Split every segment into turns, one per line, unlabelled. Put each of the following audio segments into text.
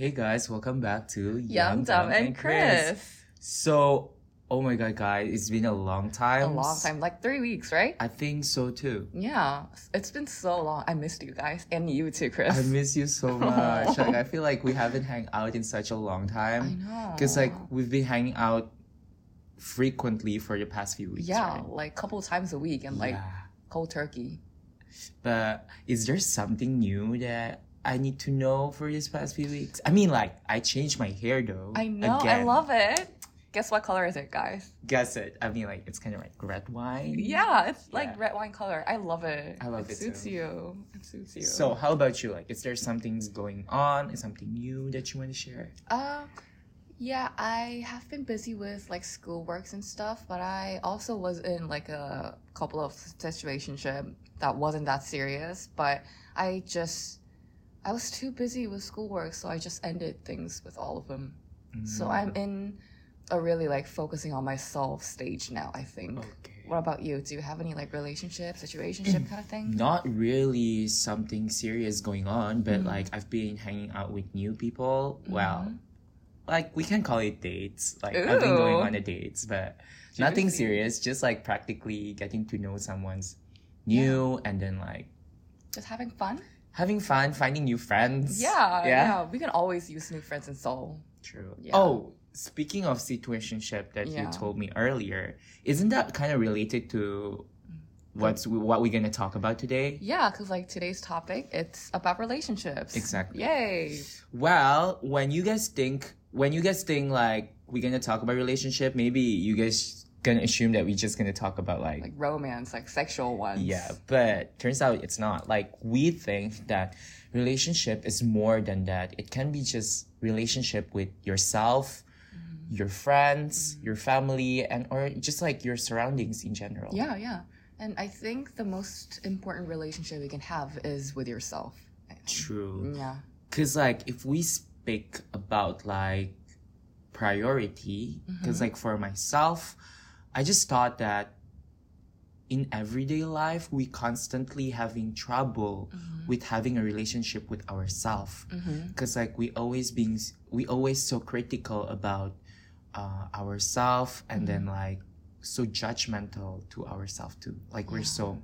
Hey guys, welcome back to
Young, Dumb, and Chris.
So, oh my god, guys, it's been a long time.
A long time, like three weeks, right?
I think so too.
Yeah, it's been so long. I missed you guys and you too, Chris.
I miss you so much. like, I feel like we haven't hung out in such a long time.
I know.
Because like we've been hanging out frequently for the past few weeks.
yeah,
right?
like couple times a week and like cold turkey.
But is there something new that I need to know for these past few weeks? I mean, like I changed my hair though.
I know. I love it. Guess what color is it, guys?
Guess it. I mean, like it's kind of like red wine.
Yeah, it's like red wine color. I love it.
I love it
suits
too.
you. It suits you.
So, how about you? Like, is there something's going on? Is something new that you want to share?
Uh, yeah, I have been busy with like schoolworks and stuff, but I also was in like a couple of situationship that wasn't that serious, but I just I was too busy with schoolwork, so I just ended things with all of them. So
Mm.
I'm in a really like focusing on myself stage now, I think.
Okay.
What about you? Do you have any like relationship, situationship kind of thing?
Not really something serious going on, but
Mhm.
like I've been hanging out with new people. Well,
Mhm.
like we can call it dates. Like I've been going on a dates, but nothing serious. Just like practically getting to know someone's new, and then like
Just having fun?
Having fun, finding new friends.
Yeah,
Yeah.
yeah. We can always use new friends in Seoul.
True.
Yeah.
Oh, speaking of situationship that you told me earlier, isn't that kind of related to what's what we're gonna talk about today?
Yeah, because like today's topic, it's about relationships.
Exactly.
Yay.
Well, when you guys think when you guys think like we're gonna talk about relationship, maybe you guys gonna assume that we're just gonna talk about like,
Like romance, like sexual ones.
yeah, but turns out it's not. Like we think that relationship is more than that. It can be just relationship with yourself,
Mm-hmm.
your friends, your family, and or just like your surroundings in general.
Yeah, yeah. And I think the most important relationship you can have is with yourself.
True.
Yeah.
Cause like if we speak about like priority, because
Mm-hmm.
like for myself, I just thought that in everyday life we constantly having trouble
Mm-hmm.
with having a relationship with ourselves.
Mm-hmm.
Cause like we always being we always so critical about uh, ourselves and then
Mm-hmm.
like so judgmental to ourselves too. Like we're so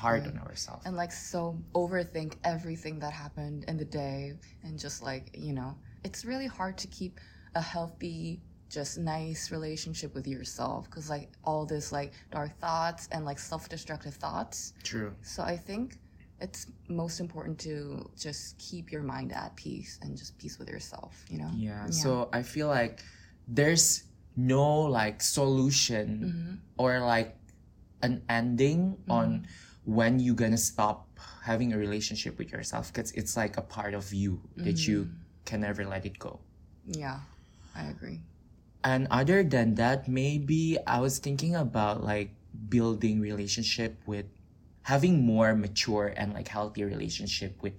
hard on ourselves.
And like so overthink everything that happened in the day and just like, you know, it's really hard to keep a healthy, just nice relationship with yourself because like all this like dark thoughts and like self-destructive thoughts
True.
So I think it's most important to just keep your mind at peace and just peace with yourself, you know?
Yeah, so I feel like there's no like solution
Mm-hmm.
or like an ending on when you're gonna stop having a relationship with yourself because it's like a part of you that you can never let it go.
Yeah, I agree.
And other than that, maybe I was thinking about like building relationship with having more mature and like healthy relationship with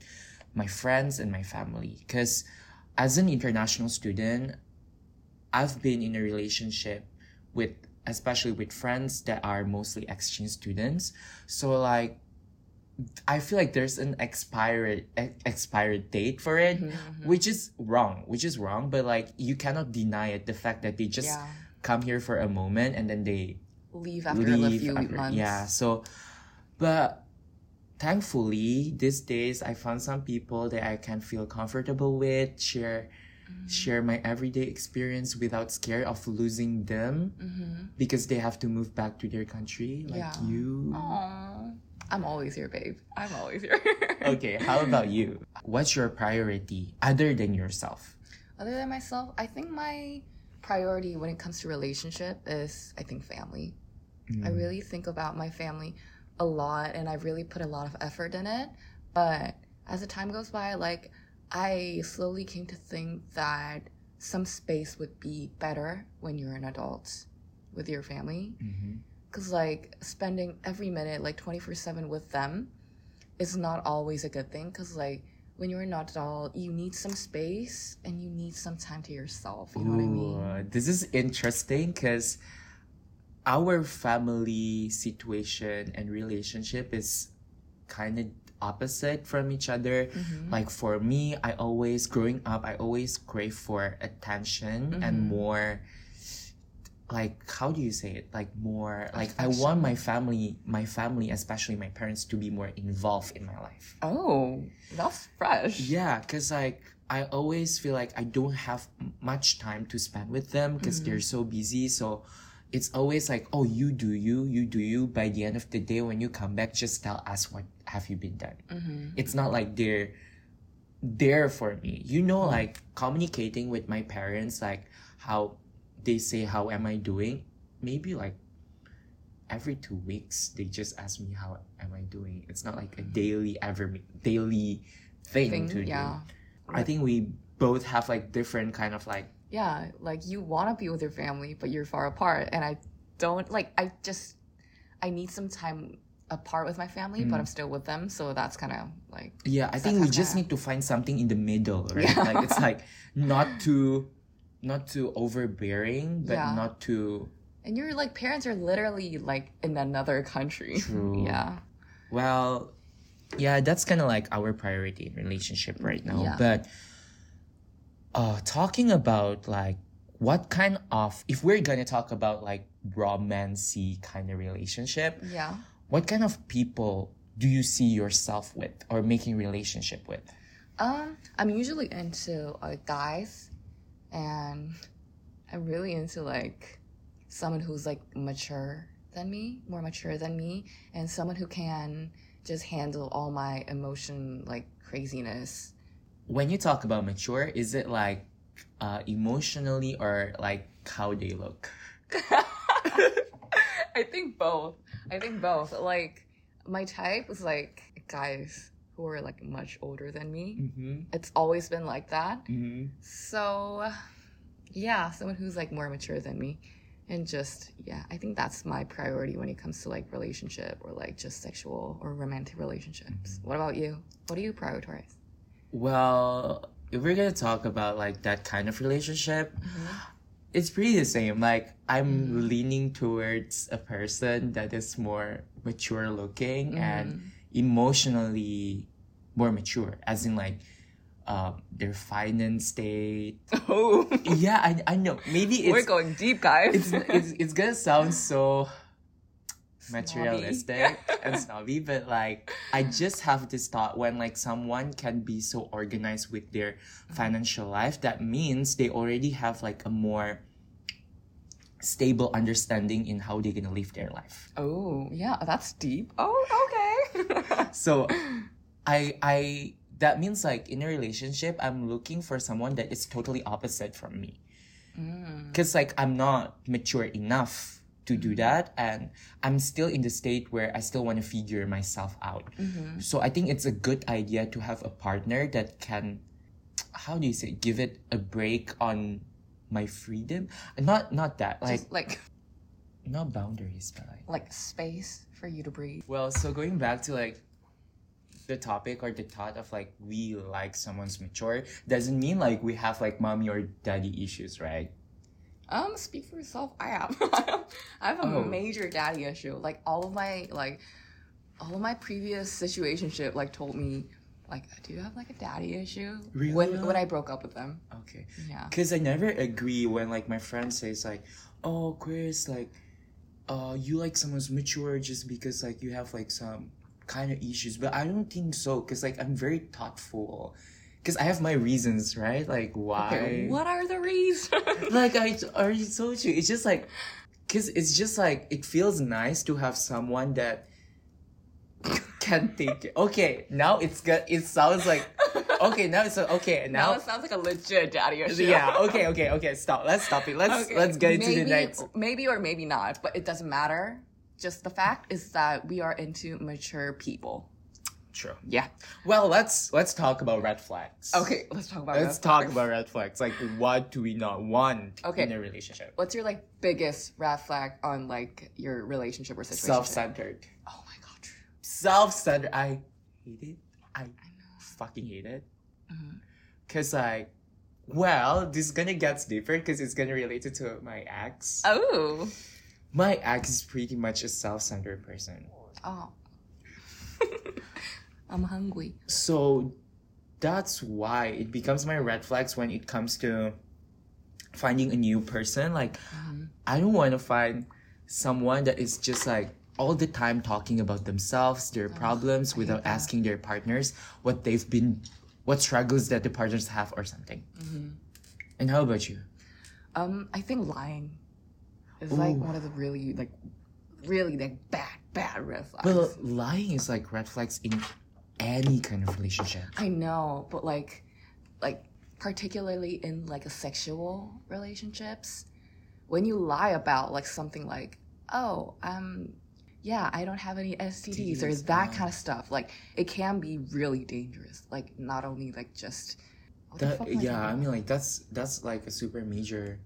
my friends and my family. Cause as an international student, I've been in a relationship with especially with friends that are mostly exchange students. So like I feel like there's an expired e- expired date for it,
Mm-hmm.
which is wrong, which is wrong. But like you cannot deny it, the fact that they just
Yeah.
come here for a moment and then they
Leave after
leave
a few
after-
months.
Yeah. So, but thankfully these days I found some people that I can feel comfortable with, share
Mm-hmm.
share my everyday experience without scare of losing them
Mm-hmm.
because they have to move back to their country like
Yeah.
you.
Aww. I'm always here, babe. I'm always here.
Okay, how about you? What's your priority other than yourself?
Other than myself, I think my priority when it comes to relationship is I think family. I
Mm.
really think about my family a lot and I really put a lot of effort in it. But as the time goes by, like I slowly came to think that some space would be better when you're an adult with your family.
Mhm.
Because, like, spending every minute, like 24 7 with them is not always a good thing. Because, like, when you're an adult, you need some space and you need some time to yourself. You know what I mean?
This is interesting because our family situation and relationship is kind of opposite from each other.
Mhm.
Like for me, I always growing up, I always crave for attention and
Mhm.
more like how do you say it? Like more like I want my family, my family, especially my parents, to be more involved in my life.
Oh, that's fresh.
Yeah, cause like I always feel like I don't have much time to spend with them because they're so busy. So it's always like, oh, you do you, you do you. By the end of the day, when you come back, just tell us what have you been done.
Mm-hmm.
It's not like they're there for me. You know, like communicating with my parents, like how they say, how am I doing? Maybe like every two weeks, they just ask me how am I doing. It's not like a daily ever daily thing,
Thing,
to
yeah.
do. I think we both have like different kind of like
Yeah, like you want to be with your family, but you're far apart. And I don't, like, I just, I need some time apart with my family, but
Mm.
I'm still with them. So that's kind of like,
Yeah, I think we just need to find something in the middle, right?
Yeah.
Like it's like not too not too overbearing, but
Yeah.
not too
and your like parents are literally like in another country.
True.
Yeah.
well yeah, that's kinda like our priority in relationship right now.
Yeah.
But uh talking about like what kind of if we're gonna talk about like romancy kind of relationship,
Yeah.
what kind of people do you see yourself with or making relationship with?
Um, I'm usually into uh, guys, and I'm really into like someone who's like mature than me, more mature than me, and someone who can just handle all my emotion like craziness.
when you talk about mature, is it like uh, emotionally or like how they look?
I think both. I think both. Like my type is like guys who are like much older than me.
Mm-hmm.
It's always been like that.
Mm-hmm.
So, yeah, someone who's like more mature than me. And just, yeah, I think that's my priority when it comes to like relationship or like just sexual or romantic relationships. What about you? What do you prioritize?
Well, if we're gonna talk about like that kind of relationship, it's pretty the same. Like I'm leaning towards a person that is more mature looking and emotionally more mature, as in like um, their finance state.
Oh,
Yeah, I, I know. Maybe
we're going deep, guys.
it's, it's it's gonna sound so materialistic and snobby, but like I just have this thought when like someone can be so organized with their financial life, that means they already have like a more stable understanding in how they're gonna live their life.
Oh, yeah, that's deep. Oh, okay.
So I I that means like in a relationship, I'm looking for someone that is totally opposite from me.
Mm.
because like i'm not mature enough to do that and i'm still in the state where i still want to figure myself out
Mhm.
so i think it's a good idea to have a partner that can how do you say give it a break on my freedom not not that like
Just like
not boundaries but like
like space for you to breathe.
well so going back to like the topic or the thought of like we like someone's mature doesn't mean like we have like mommy or daddy issues right
Um, speak for yourself. I have. I have a
Oh.
major daddy issue. Like all of my like, all of my previous situationship like told me, like, do you have like a daddy issue?
Really?
When when I broke up with them.
okay
Yeah.
Cause I never agree when like my friend says like, "Oh, Chris, like, uh, you like someone's mature just because like you have like some kind of issues." But I don't think so. Cause like I'm very thoughtful. Cause I have my reasons, right? Like why?
Okay, what are the reasons?
Like I already told you, it's just like, cause it's just like it feels nice to have someone that can take it. Okay, now it's good. It sounds like okay. Now it's okay.
now
Now
it sounds like a legit daddy issue.
yeah. Okay. Okay. Okay. Stop. Let's stop it. Let's
Okay,
let's get into the
maybe-
next.
Maybe or maybe not, but it doesn't matter. Just the fact is that we are into mature people.
True.
Yeah.
Well, let's let's talk about red flags.
Okay, let's talk about.
Let's
red
talk
flags.
about red flags. Like, what do we not want
Okay.
in a relationship?
What's your like biggest red flag on like your relationship or situation?
Self-centered.
Oh my god. True.
Self-centered. I hate it. I fucking hate it.
Mhm.
Cause like, well, this is gonna get deeper because it's gonna relate it to my ex.
Oh.
my ex is pretty much a self-centered person.
Oh. I'm hungry.
So that's why it becomes my red flags when it comes to finding a new person. Like, I don't want to find someone that is just like all the time talking about themselves, their problems, without asking their partners what they've been, what struggles that the partners have or something.
Mm-hmm.
And how about you?
Um, I think lying is like one of the really like really like bad bad red flags.
Well, lying is like red flags in any kind of relationship.
I know, but like like particularly in like a sexual relationships, when you lie about like something like, oh, um yeah, I don't have any STDs or that kind of stuff. Like it can be really dangerous. Like not only like just
That yeah, I mean like that's that's like a super major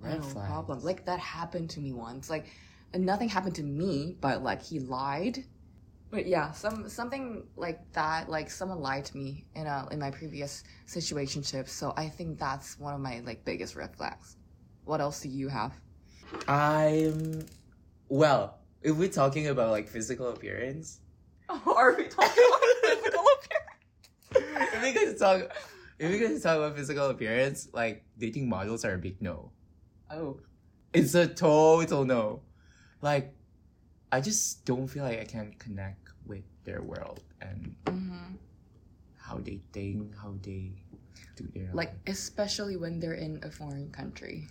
red
no
flag.
problem. Like that happened to me once. Like nothing happened to me, but like he lied. But yeah, some something like that. Like someone lied to me in a in my previous situationship. So I think that's one of my like biggest red flags. What else do you have?
I'm well, if we're talking about like physical appearance,
Are we talking about physical appearance?
if we to talk if we talk about physical appearance, like dating models are a big no.
Oh,
It's a total no. Like I just don't feel like I can connect with their world and
hmm
how they think, how they do their
like especially when they're in a foreign country.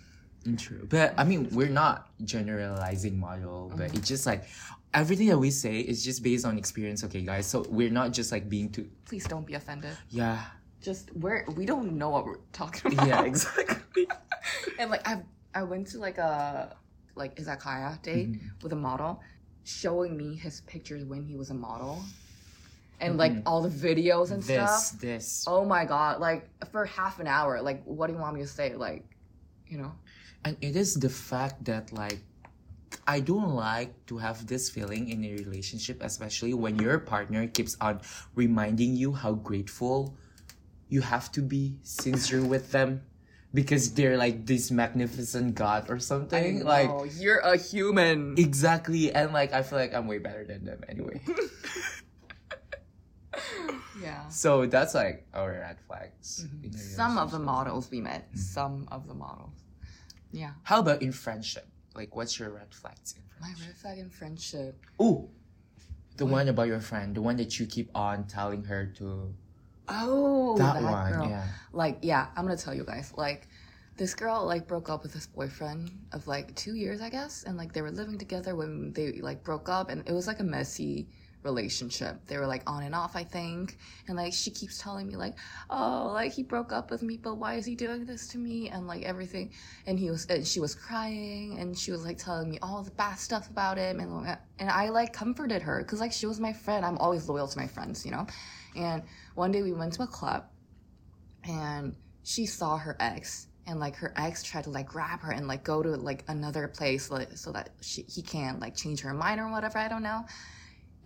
True. But I mean, we're not generalizing model, but
Mhm.
it's just like everything that we say is just based on experience, okay, guys. So we're not just like being too
Please don't be offended.
yeah
Just we're we don't know what we're talking about.
yeah exactly.
and like I I went to like a like izakaya date
Mhm.
with a model, showing me his pictures when he was a model, and like
Mhm.
all the videos and
this
stuff.
this
Oh my god! Like for half an hour, like what do you want me to say? Like, you know,
and it is the fact that like I don't like to have this feeling in a relationship, especially when your partner keeps on reminding you how grateful you have to be since you're with them because they're like this magnificent god or something. Like
you're a human.
exactly, and like I feel like I'm way better than them anyway.
yeah.
so that's like our red flags.
Mhm. Some of the models we met. Some of the models. Yeah.
How about in friendship? Like, what's your red flags in
My red flag in friendship.
Ooh, the
What?
one about your friend, the one that you keep on telling her to.
Oh,
that,
that,
one,
girl.
yeah.
like yeah i'm gonna tell you guys like this girl like broke up with this boyfriend of like two years i guess and like they were living together when they like broke up and it was like a messy relationship. They were like on and off i think. And like she keeps telling me like oh like he broke up with me but why is he doing this to me? And like everything. And he was and she was crying and she was like telling me all the bad stuff about him and and i like comforted her because like she was my friend. I'm always loyal to my friends you know? And one day we went to a club and she saw her ex and like her ex tried to like grab her and like go to like another place like, so that she, he can like change her mind or whatever i don't know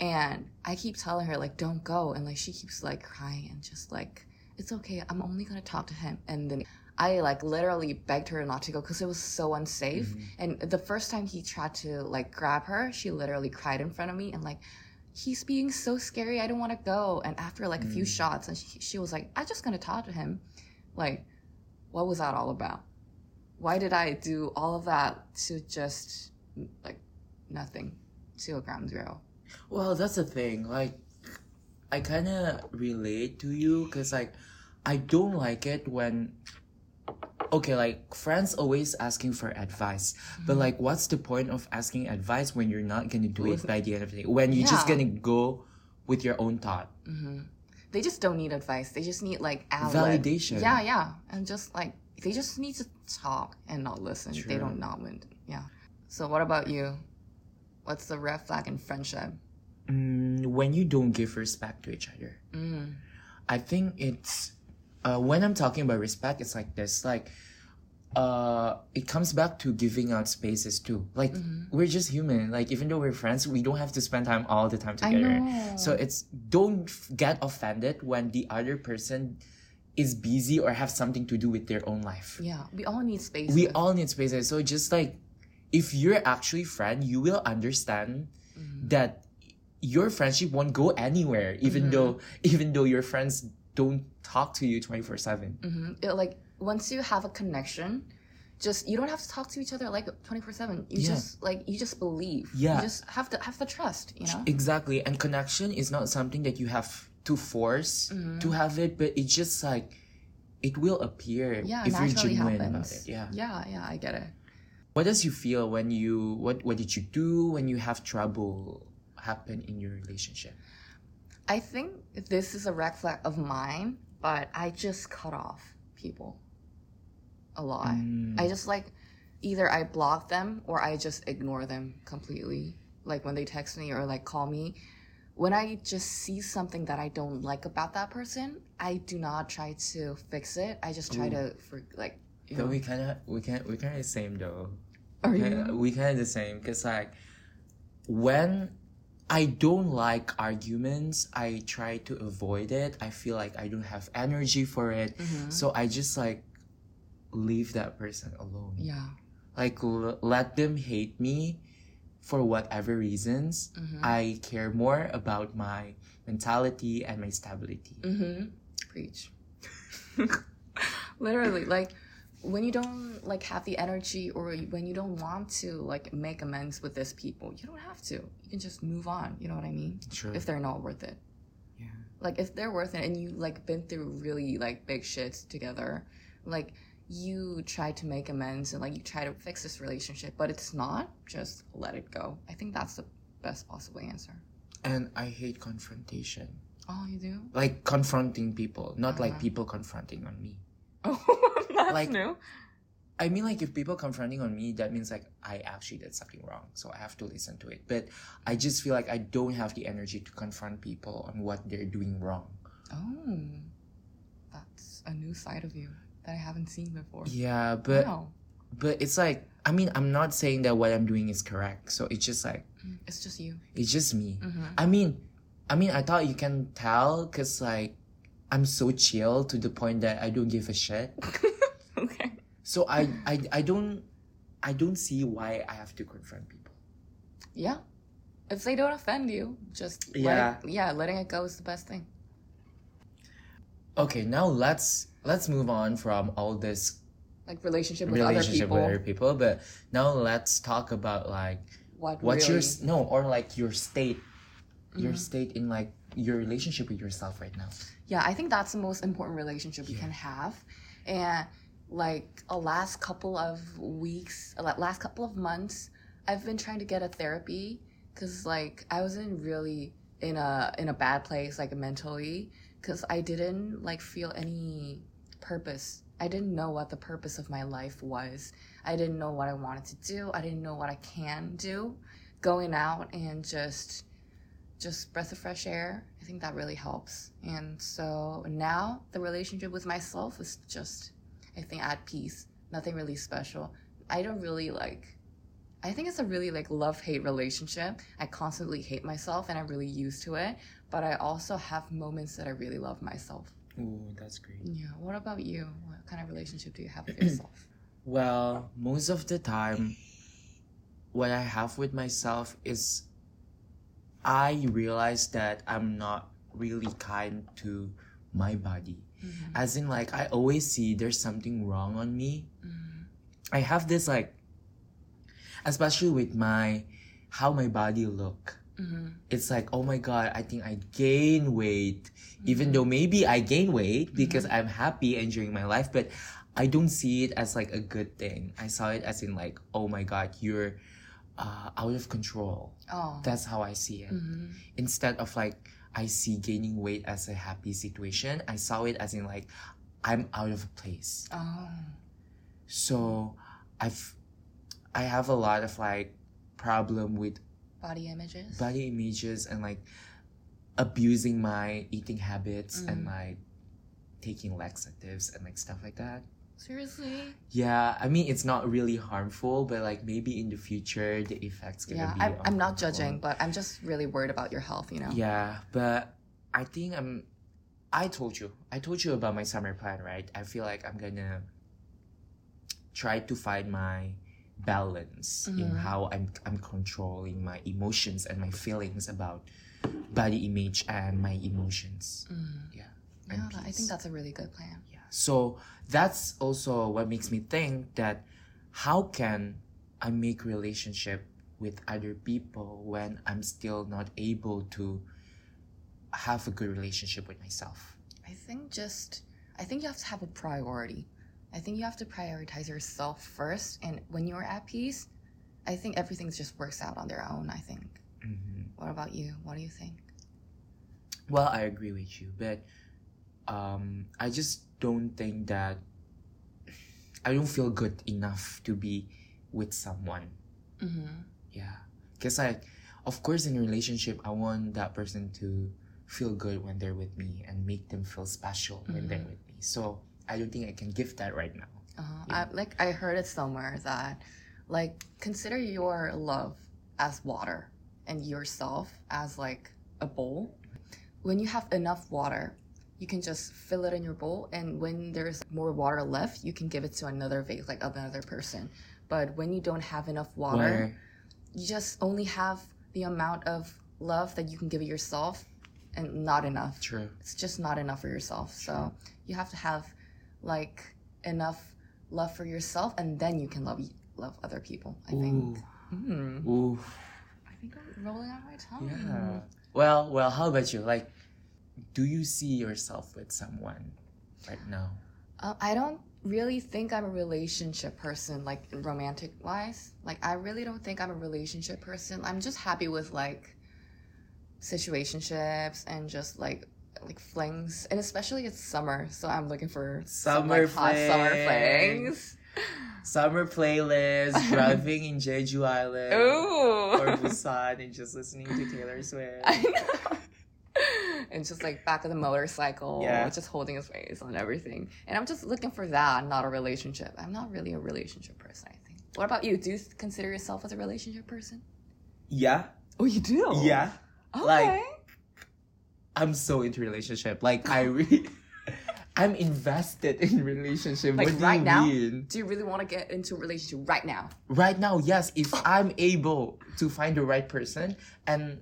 and i keep telling her like don't go and like she keeps like crying and just like it's okay i'm only gonna talk to him and then i like literally begged her not to go because it was so unsafe
Mhm.
and the first time he tried to like grab her she literally cried in front of me and like he's being so scary i don't want to go and after like a few
Mm.
shots and she, she was like i'm just gonna talk to him like what was that all about why did i do all of that to just like nothing to a ground zero
Well, that's the thing. Like, I kind of relate to you because, like, I don't like it when. Okay, like, friends always asking for advice. But, like, what's the point of asking advice when you're not gonna do it by the end of the day? When you're just gonna go with your own thought.
hmm they just don't need advice they just need like outlet.
Validation.
yeah yeah and just like they just need to talk and not listen they don't not win yeah so what about you what's the red flag in friendship
Mm, when you don't give respect to each other.
mm.
I think it's uh, when I'm talking about respect, it's like this. Like, uh, it comes back to giving out spaces too. Like,
Mhm.
we're just human. Like, even though we're friends, we don't have to spend time all the time together. So it's don't f- get offended when the other person is busy or have something to do with their own life.
yeah, we all need space.
We all need spaces. So just like, if you're actually friend, you will understand
Mhm.
that your friendship won't go anywhere even
Mhm.
though even though your friends don't talk to you 24/7.
hmm like once you have a connection, just you don't have to talk to each other like twenty four seven. You
Yeah.
just like you just believe.
Yeah.
You just have to have the trust. You know.
Exactly. And connection is not something that you have to force
Mhm.
to have it, but it's just like it will appear
Yeah,
if you're genuine about it. Yeah.
Yeah, yeah, I get it.
What does you feel when you what what did you do when you have trouble happen in your relationship?
I think this is a red flag of mine, but I just cut off people a lot.
Mm.
I just like either I block them or I just ignore them completely. Like when they text me or like call me. When I just see something that I don't like about that person, I do not try to fix it. I just try
Ooh.
to for like
But we kind of we can we kind of the same though.
are
Yeah,
you?
we kind of the same because like when I don't like arguments, I try to avoid it. I feel like I don't have energy for it,
Mhm.
so I just like leave that person alone.
Yeah.
Like l- let them hate me for whatever reasons.
Mhm.
I care more about my mentality and my stability.
Mm-hmm. Preach. Literally, like when you don't like have the energy or when you don't want to like make amends with this people, you don't have to. You can just move on. You know what I mean?
Sure.
If they're not worth it.
yeah.
Like if they're worth it and you like been through really like big shits together, like you try to make amends and like you try to fix this relationship, but it's not, just let it go. I think that's the best possible answer.
And I hate confrontation.
Oh, you do?
Like confronting people, not like
Uh-huh.
people confronting on me.
Oh, that's
Like-
new.
I mean, like, if people confronting on me, that means like I actually did something wrong, so I have to listen to it. But I just feel like I don't have the energy to confront people on what they're doing wrong.
Oh, that's a new side of you that I haven't seen before.
Yeah, but
wow.
but it's like I mean, I'm not saying that what I'm doing is correct. So it's just like
Mm, It's just you.
it's just me.
Mm-hmm.
I mean, I mean, I thought you can tell because like I'm so chill to the point that I don't give a shit. So I I I don't I don't see why I have to confront people.
Yeah. If they don't offend you, just
Yeah.
let it, yeah, letting it go is the best thing.
Okay, now let's let's move on from all this
Like relationship with
relationship
other
with
people.
other people, but now let's talk about like
What
what's
really?
your no or like your state, your
Mhm.
state in like your relationship with yourself right now.
Yeah, I think that's the most important relationship you
Yeah.
can have. And like a last couple of weeks, last couple of months, I've been trying to get a therapy cuz like I wasn't really in a in a bad place like mentally cuz I didn't like feel any purpose. I didn't know what the purpose of my life was. I didn't know what I wanted to do. I didn't know what I can do. Going out and just just breath of fresh air. I think that really helps. And so now the relationship with myself is just, I think, at peace. Nothing really special. I don't really like. I think it's a really like love hate relationship. I constantly hate myself and I'm really used to it. But I also have moments that I really love myself.
Ooh, that's great.
Yeah. What about you? What kind of relationship do you have with yourself?
Well, most of the time, what I have with myself is I realize that I'm not really kind to my body.
Mhm.
As in, like, I always see there's something wrong on me.
Mhm.
I have this, like, especially with my, how my body look.
Mhm.
It's like, oh my god, I think I gain weight. Even though maybe I gain weight because I'm happy enjoying my life, but I don't see it as like a good thing. I saw it as in like, oh my god, you're uh, out of control.
Oh.
That's how I see it.
Mhm.
Instead of like, I see gaining weight as a happy situation, I saw it as in like, I'm out of place.
Oh.
So I've, I have a lot of like problem with
Body images.
body images and like abusing my eating habits and
Mm.
like taking laxatives and like stuff like that.
Seriously?
Yeah, I mean it's not really harmful, but like maybe in the future the effects gonna
Yeah,
be.
I'm, I'm not judging, but I'm just really worried about your health, you know?
Yeah, but I think I'm. I told you. I told you about my summer plan, right? I feel like I'm gonna try to find my balance in
Mhm.
how I'm I'm controlling my emotions and my feelings about body image and my emotions.
Mm.
Yeah.
Yeah, I think that's a really good plan.
Yeah. So that's also what makes me think that how can I make relationship with other people when I'm still not able to have a good relationship with myself?
I think just I think you have to have a priority. I think you have to prioritize yourself first and when you're at peace, I think everything just works out on their own, I think.
hmm
What about you? What do you think?
Well, I agree with you, but um, I just don't think that I don't feel good enough to be with someone.
Mhm.
Yeah. Because, like, of course, in a relationship, I want that person to feel good when they're with me and make them feel special when they're
Mhm.
with me. So, I don't think I can give that right now.
Uh-huh.
Yeah.
I, like I heard it somewhere that like consider your love as water and yourself as like a bowl. When you have enough water, you can just fill it in your bowl and when there's more water left, you can give it to another vase like another person. But when you don't have enough water, you just only have the amount of love that you can give yourself and not enough
True.
it's just not enough for yourself. So you have to have like enough love for yourself, and then you can love love other people. I think. Mm.
Ooh.
I think I'm rolling out my tongue.
Yeah. Well, well, how about you? Like, do you see yourself with someone right now?
Uh, I don't really think I'm a relationship person, like romantic wise. Like I really don't think I'm a relationship person. I'm just happy with like situationships and just like like flings, and especially it's summer, so I'm looking for some,
Summer
like, hot summer flings.
Summer playlist, driving in Jeju Island
Ooh. or.
Busan and just listening to Taylor Swift.
And just like back of the motorcycle,
Yeah.
just holding his face on everything. And I'm just looking for that, not a relationship. I'm not really a relationship person, I think. What about you? Do you consider yourself as a relationship person?
Yeah,
Oh, you do?
yeah.
Okay.
Like- I'm so into relationship. Like I really, I'm invested in relationship.
Like
what do
right
you
now?
mean?
do you really want to get into a relationship right now?
Right now, yes. If I'm able to find the right person, and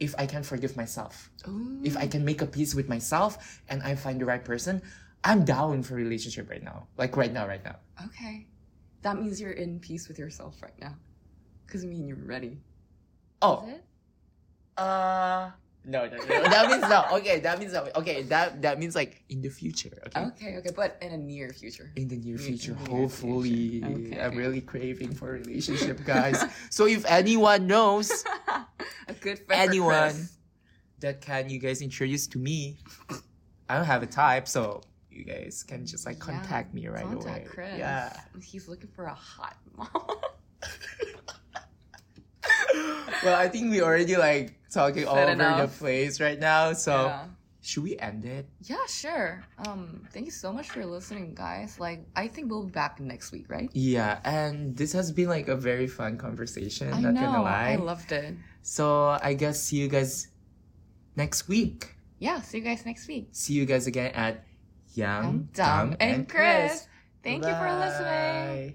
if I can forgive myself,
Ooh.
if I can make a peace with myself, and I find the right person, I'm down for relationship right now. Like right now, right now.
Okay. That means you're in peace with yourself right now. Because I mean, you're ready.
Oh,
Is it?
uh, no, no, no. That means no. Okay, that means no. Okay, that that means like in the future. Okay.
Okay, okay. But in a near future.
in the near future
in the near
hopefully
future. Okay.
i'm really craving for a relationship guys so if anyone knows
good for
Anyone. That can you guys introduce to me i don't have a type so you guys can just like
Yeah,
contact me right
Contact
away
Chris.
yeah
He's looking for a hot mom.
well i think we already like talking all over
enough.
the place right now so
yeah.
should we end it
yeah, sure. Um, thank you so much for listening, guys. Like, I think we'll be back next week, right?
yeah and this has been like a very fun conversation
I
not
know.
gonna lie
I loved it.
So i guess see you guys next week
Yeah, see you guys next week.
see you guys again at Young,
I'm Dumb and Chris. Thank you for listening.
Bye.